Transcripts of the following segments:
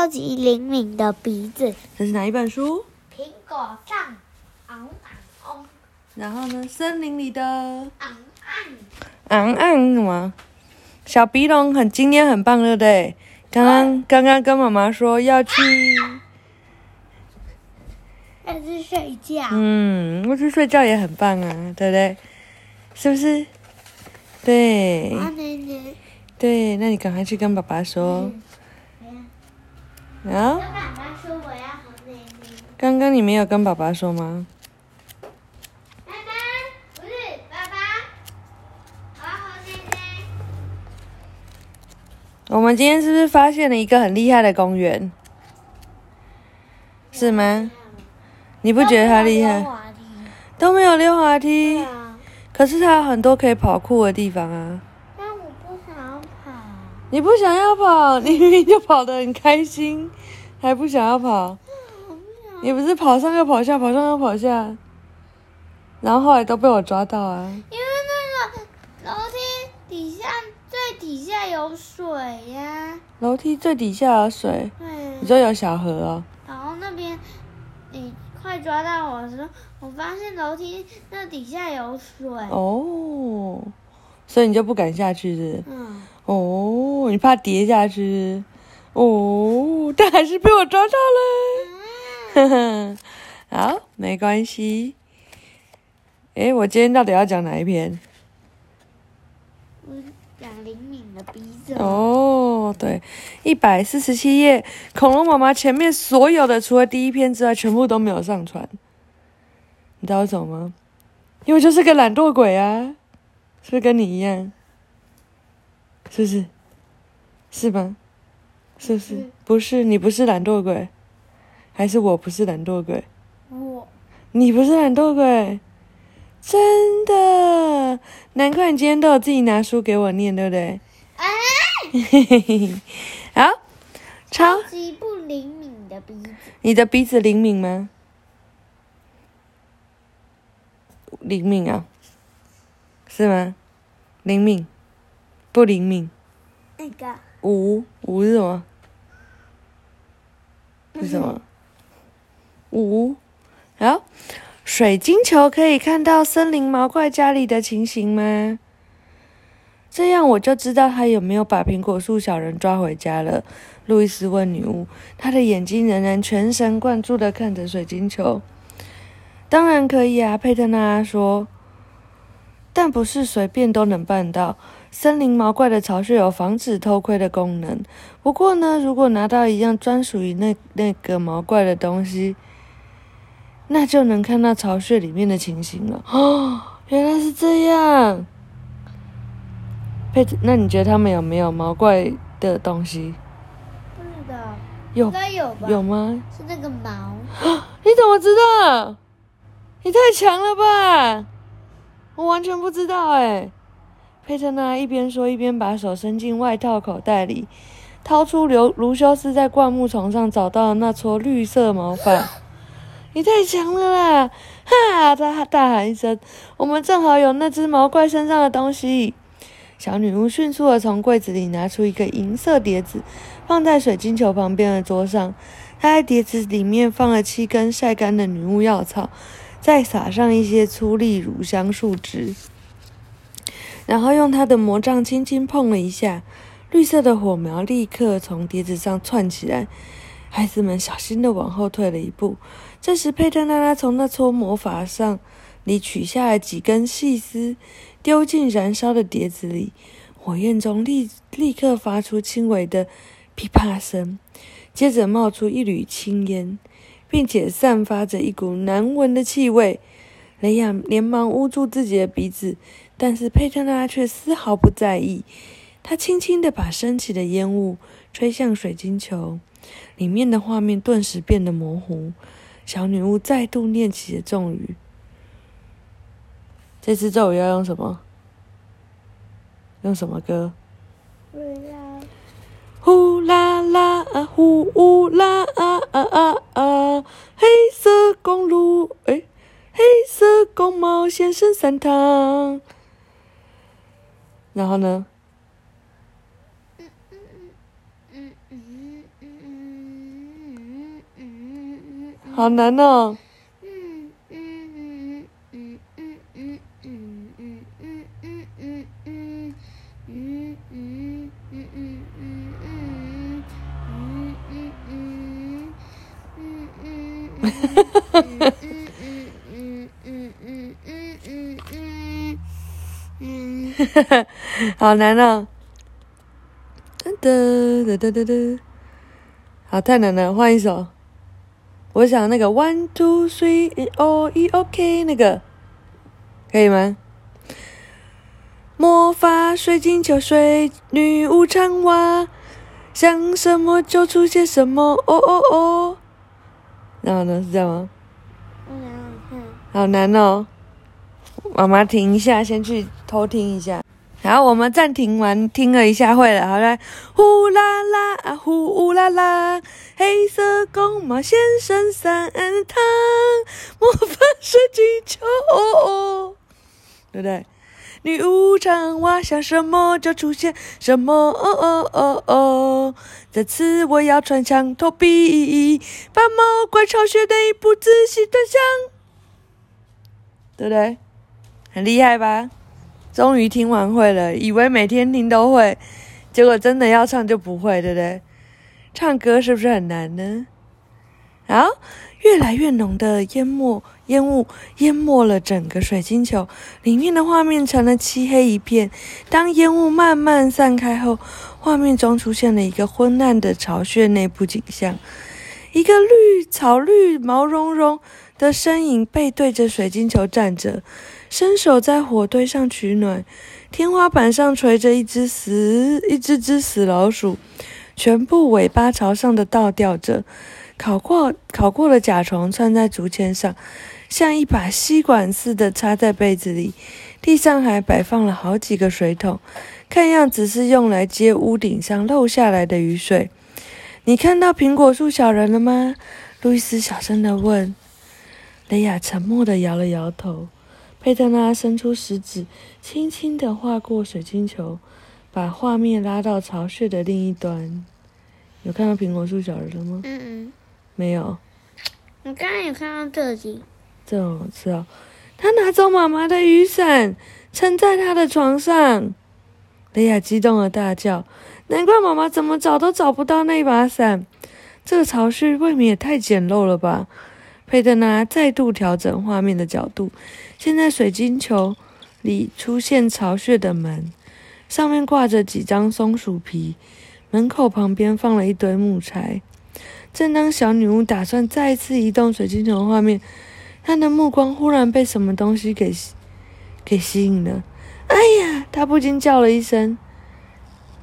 超级灵敏的鼻子。这是哪一本书？苹果上，昂昂昂然后呢？森林里的昂昂。昂昂什么？小鼻龙很今天很棒，对不对？刚刚刚刚跟妈妈说要去，要去睡觉。嗯，我去睡觉也很棒啊，对不对？是不是？对对，那你赶快去跟爸爸说。啊？跟爸爸说我要。刚刚你没有跟爸爸说吗？爸爸，不是爸爸，我要和奶奶。我们今天是不是发现了一个很厉害的公园？是吗？你不觉得它厉害？滑梯都没有溜滑梯，啊，可是它有很多可以跑酷的地方啊！你不想要跑，你明明就跑得很开心，还不想要跑？你不是跑上又跑下，跑上又跑下，然后后来都被我抓到啊！因为那个楼梯底下最底下有水呀、楼梯最底下有水，你对，说有小河哦？然后那边你快抓到我的时候，我发现楼梯那底下有水。哦，所以你就不敢下去是不是？嗯，哦，你怕跌下去？哦，但还是被我抓到了。呵呵，好，没关系。诶，我今天到底要讲哪一篇？讲灵敏的鼻子。哦，对，一百四十七页，恐龙妈妈前面所有的除了第一篇之外，全部都没有上传。你知道为什么吗？因为就是个懒惰鬼啊，是不是跟你一样？是不是？是吗？是不是？是不是，你不是懒惰鬼，还是我不是懒惰鬼？我你不是懒惰鬼，真的，难怪你今天都有自己拿书给我念，对不对？啊，嘿嘿嘿，好，超，超级不灵敏的鼻子。你的鼻子灵敏吗？灵敏啊，是吗？灵敏，不灵敏？那个无无是什么？是什么？无，好，水晶球可以看到森林毛怪家里的情形吗？这样我就知道他有没有把苹果树小人抓回家了。路易斯问女巫，他的眼睛仍然全神贯注的看着水晶球。当然可以啊，佩特纳拉说。但不是随便都能办到。森林毛怪的巢穴有防止偷窥的功能。不过呢，如果拿到一样专属于那那个毛怪的东西，那就能看到巢穴里面的情形了。哦，原来是这样。佩特，那你觉得他们有没有毛怪的东西？不知道，有应该有吧？有吗？是那个毛。你怎么知道？你太强了吧！我完全不知道哎。佩特纳一边说，一边把手伸进外套口袋里，掏出卢卢修斯在灌木丛上找到的那撮绿色毛发。你太强了啦！哈！他大喊一声：“我们正好有那只毛怪身上的东西。”小女巫迅速的从柜子里拿出一个银色碟子，放在水晶球旁边的桌上。她在碟子里面放了七根晒干的女巫药草，再撒上一些粗粒乳香树枝，然后用他的魔杖轻轻碰了一下，绿色的火苗立刻从碟子上窜起来。孩子们小心的往后退了一步。这时，佩特娜拉从那撮魔法上里取下了几根细丝，丢进燃烧的碟子里。火焰中立立刻发出轻微的噼啪声。接着冒出一缕青烟，并且散发着一股难闻的气味。雷亚连忙捂住自己的鼻子，但是佩特拉却丝毫不在意。他轻轻地把升起的烟雾吹向水晶球，里面的画面顿时变得模糊。小女巫再度念起了咒语。这次咒语要用什么？用什么歌？呼啦啦啊，呼呜啦啊啊啊啊！黑色公路，哎，黑色公猫先生三趟。然后呢？嗯嗯嗯嗯好难哦。好难哦。噔噔噔噔噔噔，好太难了，换一首。我想那个 one two three o e ok 那个可以吗？魔法水晶球，水女巫唱哇，想什么就出现什么，哦哦哦。然后呢，是这样吗？好难哦。妈妈停一下，先去偷听一下。然后我们暂停完，听了一下，会了。好来，呼啦啦啊，呼啦啦，黑色公猫先生三汤，魔法水晶球，对不对？女巫唱蛙，想什么就出现什么，哦哦哦哦。这次我要穿墙投币，把猫怪巢穴内部仔细端详，对不对？很厉害吧？终于听完会了，以为每天听都会，结果真的要唱就不会，对不对？唱歌是不是很难呢？好，越来越浓的烟幕烟雾淹没了整个水晶球，里面的画面成了漆黑一片。当烟雾慢慢散开后，画面中出现了一个昏暗的巢穴内部景象，一个绿草绿毛茸茸的身影背对着水晶球站着。伸手在火堆上取暖，天花板上垂着一只死一只只死老鼠，全部尾巴朝上的倒吊着。烤过烤过的甲虫串在竹签上，像一把吸管似的插在被子里。地上还摆放了好几个水桶，看样子是用来接屋顶上漏下来的雨水。你看到苹果树小人了吗？路易斯小声地问。雷亚沉默地摇了摇头。佩特拉伸出食指，轻轻地划过水晶球，把画面拉到巢穴的另一端。有看到苹果树小人了吗？嗯嗯，没有。我刚刚有看到这里。这好吃哦！他拿走妈妈的雨伞，撑在他的床上。雷亚激动的大叫：“难怪妈妈怎么找都找不到那把伞！这个巢穴未免也太简陋了吧！”佩特拉再度调整画面的角度。现在水晶球里出现巢穴的门，上面挂着几张松鼠皮，门口旁边放了一堆木柴。正当小女巫打算再次移动水晶球的画面，她的目光忽然被什么东西给给吸引了。哎呀！她不禁叫了一声。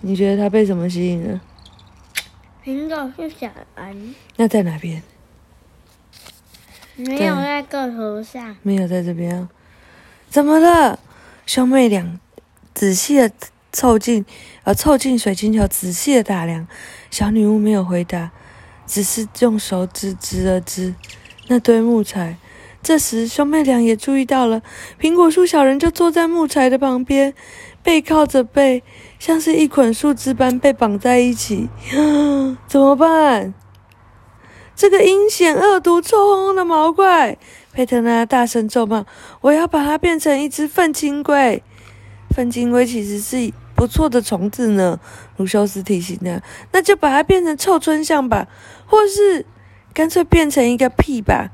你觉得她被什么吸引了？苹果是小人。那在哪边？没有在个头上，没有在这边。怎么了？兄妹俩仔细的凑近，呃，凑近水晶球，仔细的打量。小女巫没有回答，只是用手指指了指那堆木材。这时，兄妹俩也注意到了，苹果树小人就坐在木材的旁边，背靠着背，像是一捆树枝般被绑在一起。怎么办？这个阴险恶毒、臭烘烘的毛怪，佩特拉大声咒骂：“我要把它变成一只粪青龟。粪青龟其实是不错的虫子呢。”卢修斯提醒他：“那就把它变成臭春象吧，或是干脆变成一个屁吧。”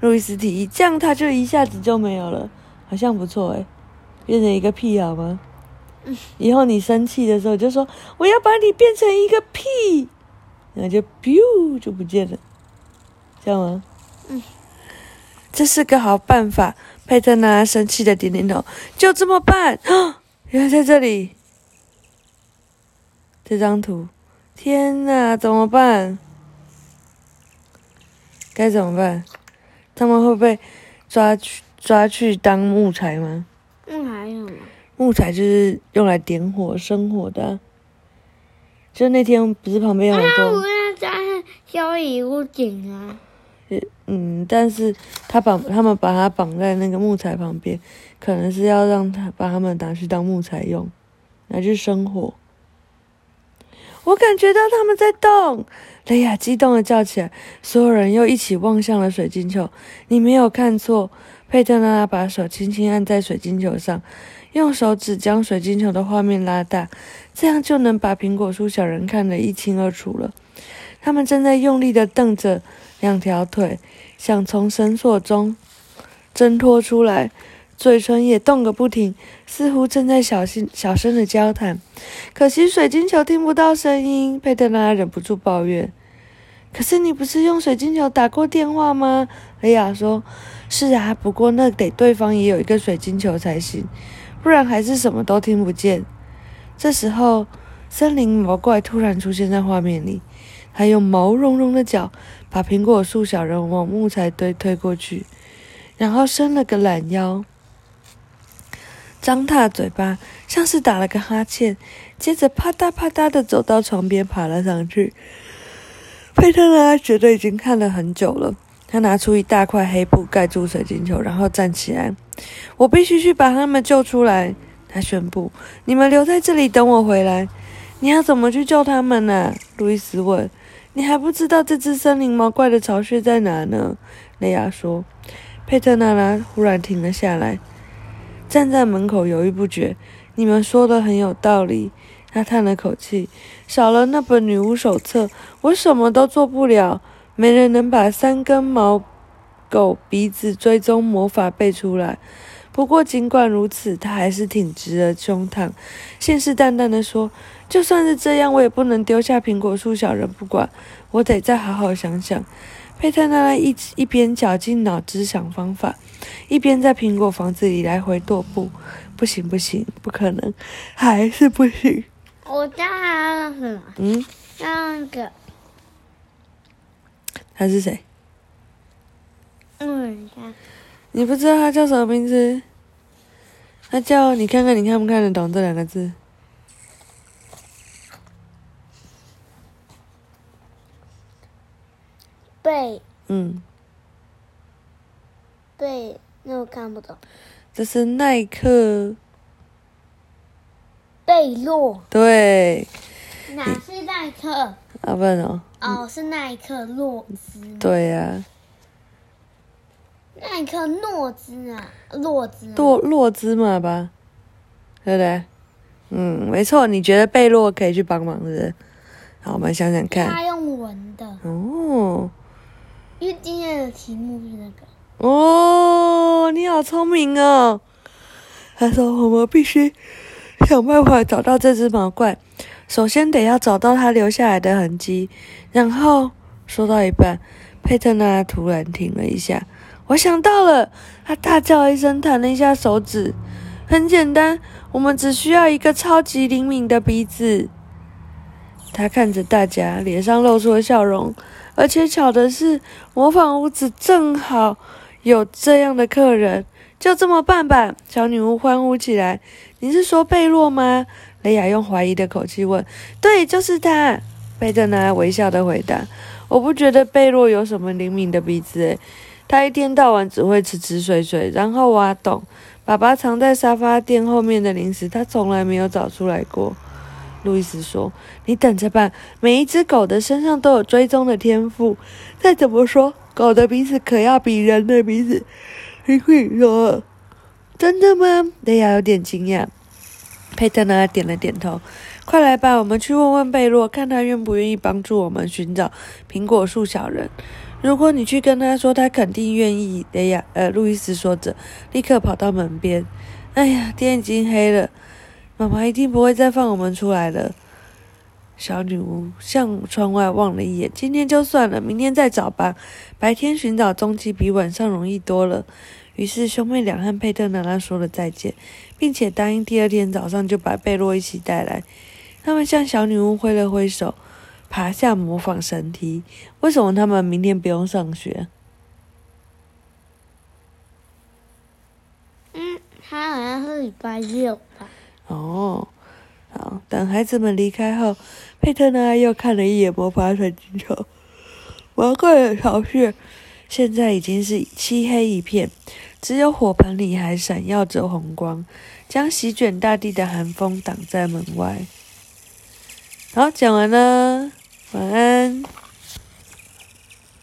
路易斯提议：“这样它就一下子就没有了，好像不错诶，变成一个屁好吗？以后你生气的时候就说：我要把你变成一个屁，然后就 biu 就不见了。”这样吗？嗯，这是个好办法。佩特拉生气的点点头，就这么办。啊，原来在这里。这张图，天哪，怎么办？该怎么办？他们会被抓去抓去当木材吗？木材什么？木材就是用来点火生火的。就那天不是旁边有很多？我要在交易屋顶啊。嗯，但是他把他们把它绑在那个木材旁边，可能是要让他把他们拿去当木材用，拿去生火。我感觉到他们在动！雷亚激动的叫起来。所有人又一起望向了水晶球。你没有看错，佩特拉拉把手轻轻按在水晶球上，用手指将水晶球的画面拉大，这样就能把苹果树小人看得一清二楚了。他们正在用力的蹬着两条腿，想从绳索中挣脱出来。嘴唇也动个不停，似乎正在小心小声的交谈。可惜水晶球听不到声音，佩特拉忍不住抱怨：“可是你不是用水晶球打过电话吗？”雷亚说：“是啊，不过那得对方也有一个水晶球才行，不然还是什么都听不见。”这时候，森林魔怪突然出现在画面里，他用毛茸茸的脚把苹果树小人往木材堆推过去，然后伸了个懒腰。张大嘴巴，像是打了个哈欠，接着啪嗒啪嗒的走到床边，爬了上去。佩特拉觉得已经看了很久了，他拿出一大块黑布盖住水晶球，然后站起来：“我必须去把他们救出来。”他宣布：“你们留在这里等我回来。”“你要怎么去救他们呢？”路易斯问。“你还不知道这只森林毛怪的巢穴在哪呢？”雷亚说。佩特娜拉忽然停了下来。站在门口犹豫不决。你们说的很有道理。他叹了口气。少了那本女巫手册，我什么都做不了。没人能把三根毛狗鼻子追踪魔法背出来。不过尽管如此，他还是挺直了胸膛，信誓旦旦地说：“就算是这样，我也不能丢下苹果树小人不管。我得再好好想想。”佩特娜拉一一边绞尽脑汁想方法。一边在苹果房子里来回踱步，不行不行，不可能，还是不行。我叫他什么？嗯，那个他是谁？嗯，你不知道他叫什么名字？他叫你看看，你看不看得懂这两个字？贝。嗯。贝。那我看不懂。这是耐克。贝洛。对。哪是耐克？啊，不哦。哦，是耐克洛兹。对呀。耐克诺兹啊，洛兹。洛洛兹嘛吧，对不对？嗯，没错。你觉得贝洛可以去帮忙是？好，我们想想看。他用文的。哦。因为今天的题目是那个。哦，你好聪明哦！他说：“我们必须想办法找到这只毛怪。首先得要找到它留下来的痕迹。”然后说到一半，佩特娜突然停了一下。我想到了，他大叫一声，弹了一下手指。很简单，我们只需要一个超级灵敏的鼻子。他看着大家，脸上露出了笑容。而且巧的是，模仿屋子正好。有这样的客人，就这么办吧！小女巫欢呼起来。你是说贝洛吗？雷亚用怀疑的口气问。对，就是他。贝特娜微笑的回答。我不觉得贝洛有什么灵敏的鼻子，诶，他一天到晚只会吃吃睡睡，然后挖洞。爸爸藏在沙发垫后面的零食，他从来没有找出来过。路易斯说：“你等着吧，每一只狗的身上都有追踪的天赋。再怎么说。”狗的鼻子可要比人的鼻子灵敏多，真的吗？雷亚有点惊讶。佩特呢点了点头。快来吧，我们去问问贝洛，看他愿不愿意帮助我们寻找苹果树小人。如果你去跟他说，他肯定愿意。雷亚，呃，路易斯说着，立刻跑到门边。哎呀，天已经黑了，妈妈一定不会再放我们出来了。小女巫向窗外望了一眼。今天就算了，明天再找吧。白天寻找踪迹比晚上容易多了。于是兄妹俩和佩特娜拉说了再见，并且答应第二天早上就把贝洛一起带来。他们向小女巫挥了挥手，爬下模仿神梯。为什么他们明天不用上学？嗯，他好像是礼拜六吧。哦。好，等孩子们离开后，佩特呢又看了一眼魔法水晶球。魔怪的巢穴现在已经是漆黑一片，只有火盆里还闪耀着红光，将席卷大地的寒风挡在门外。好，讲完了，晚安。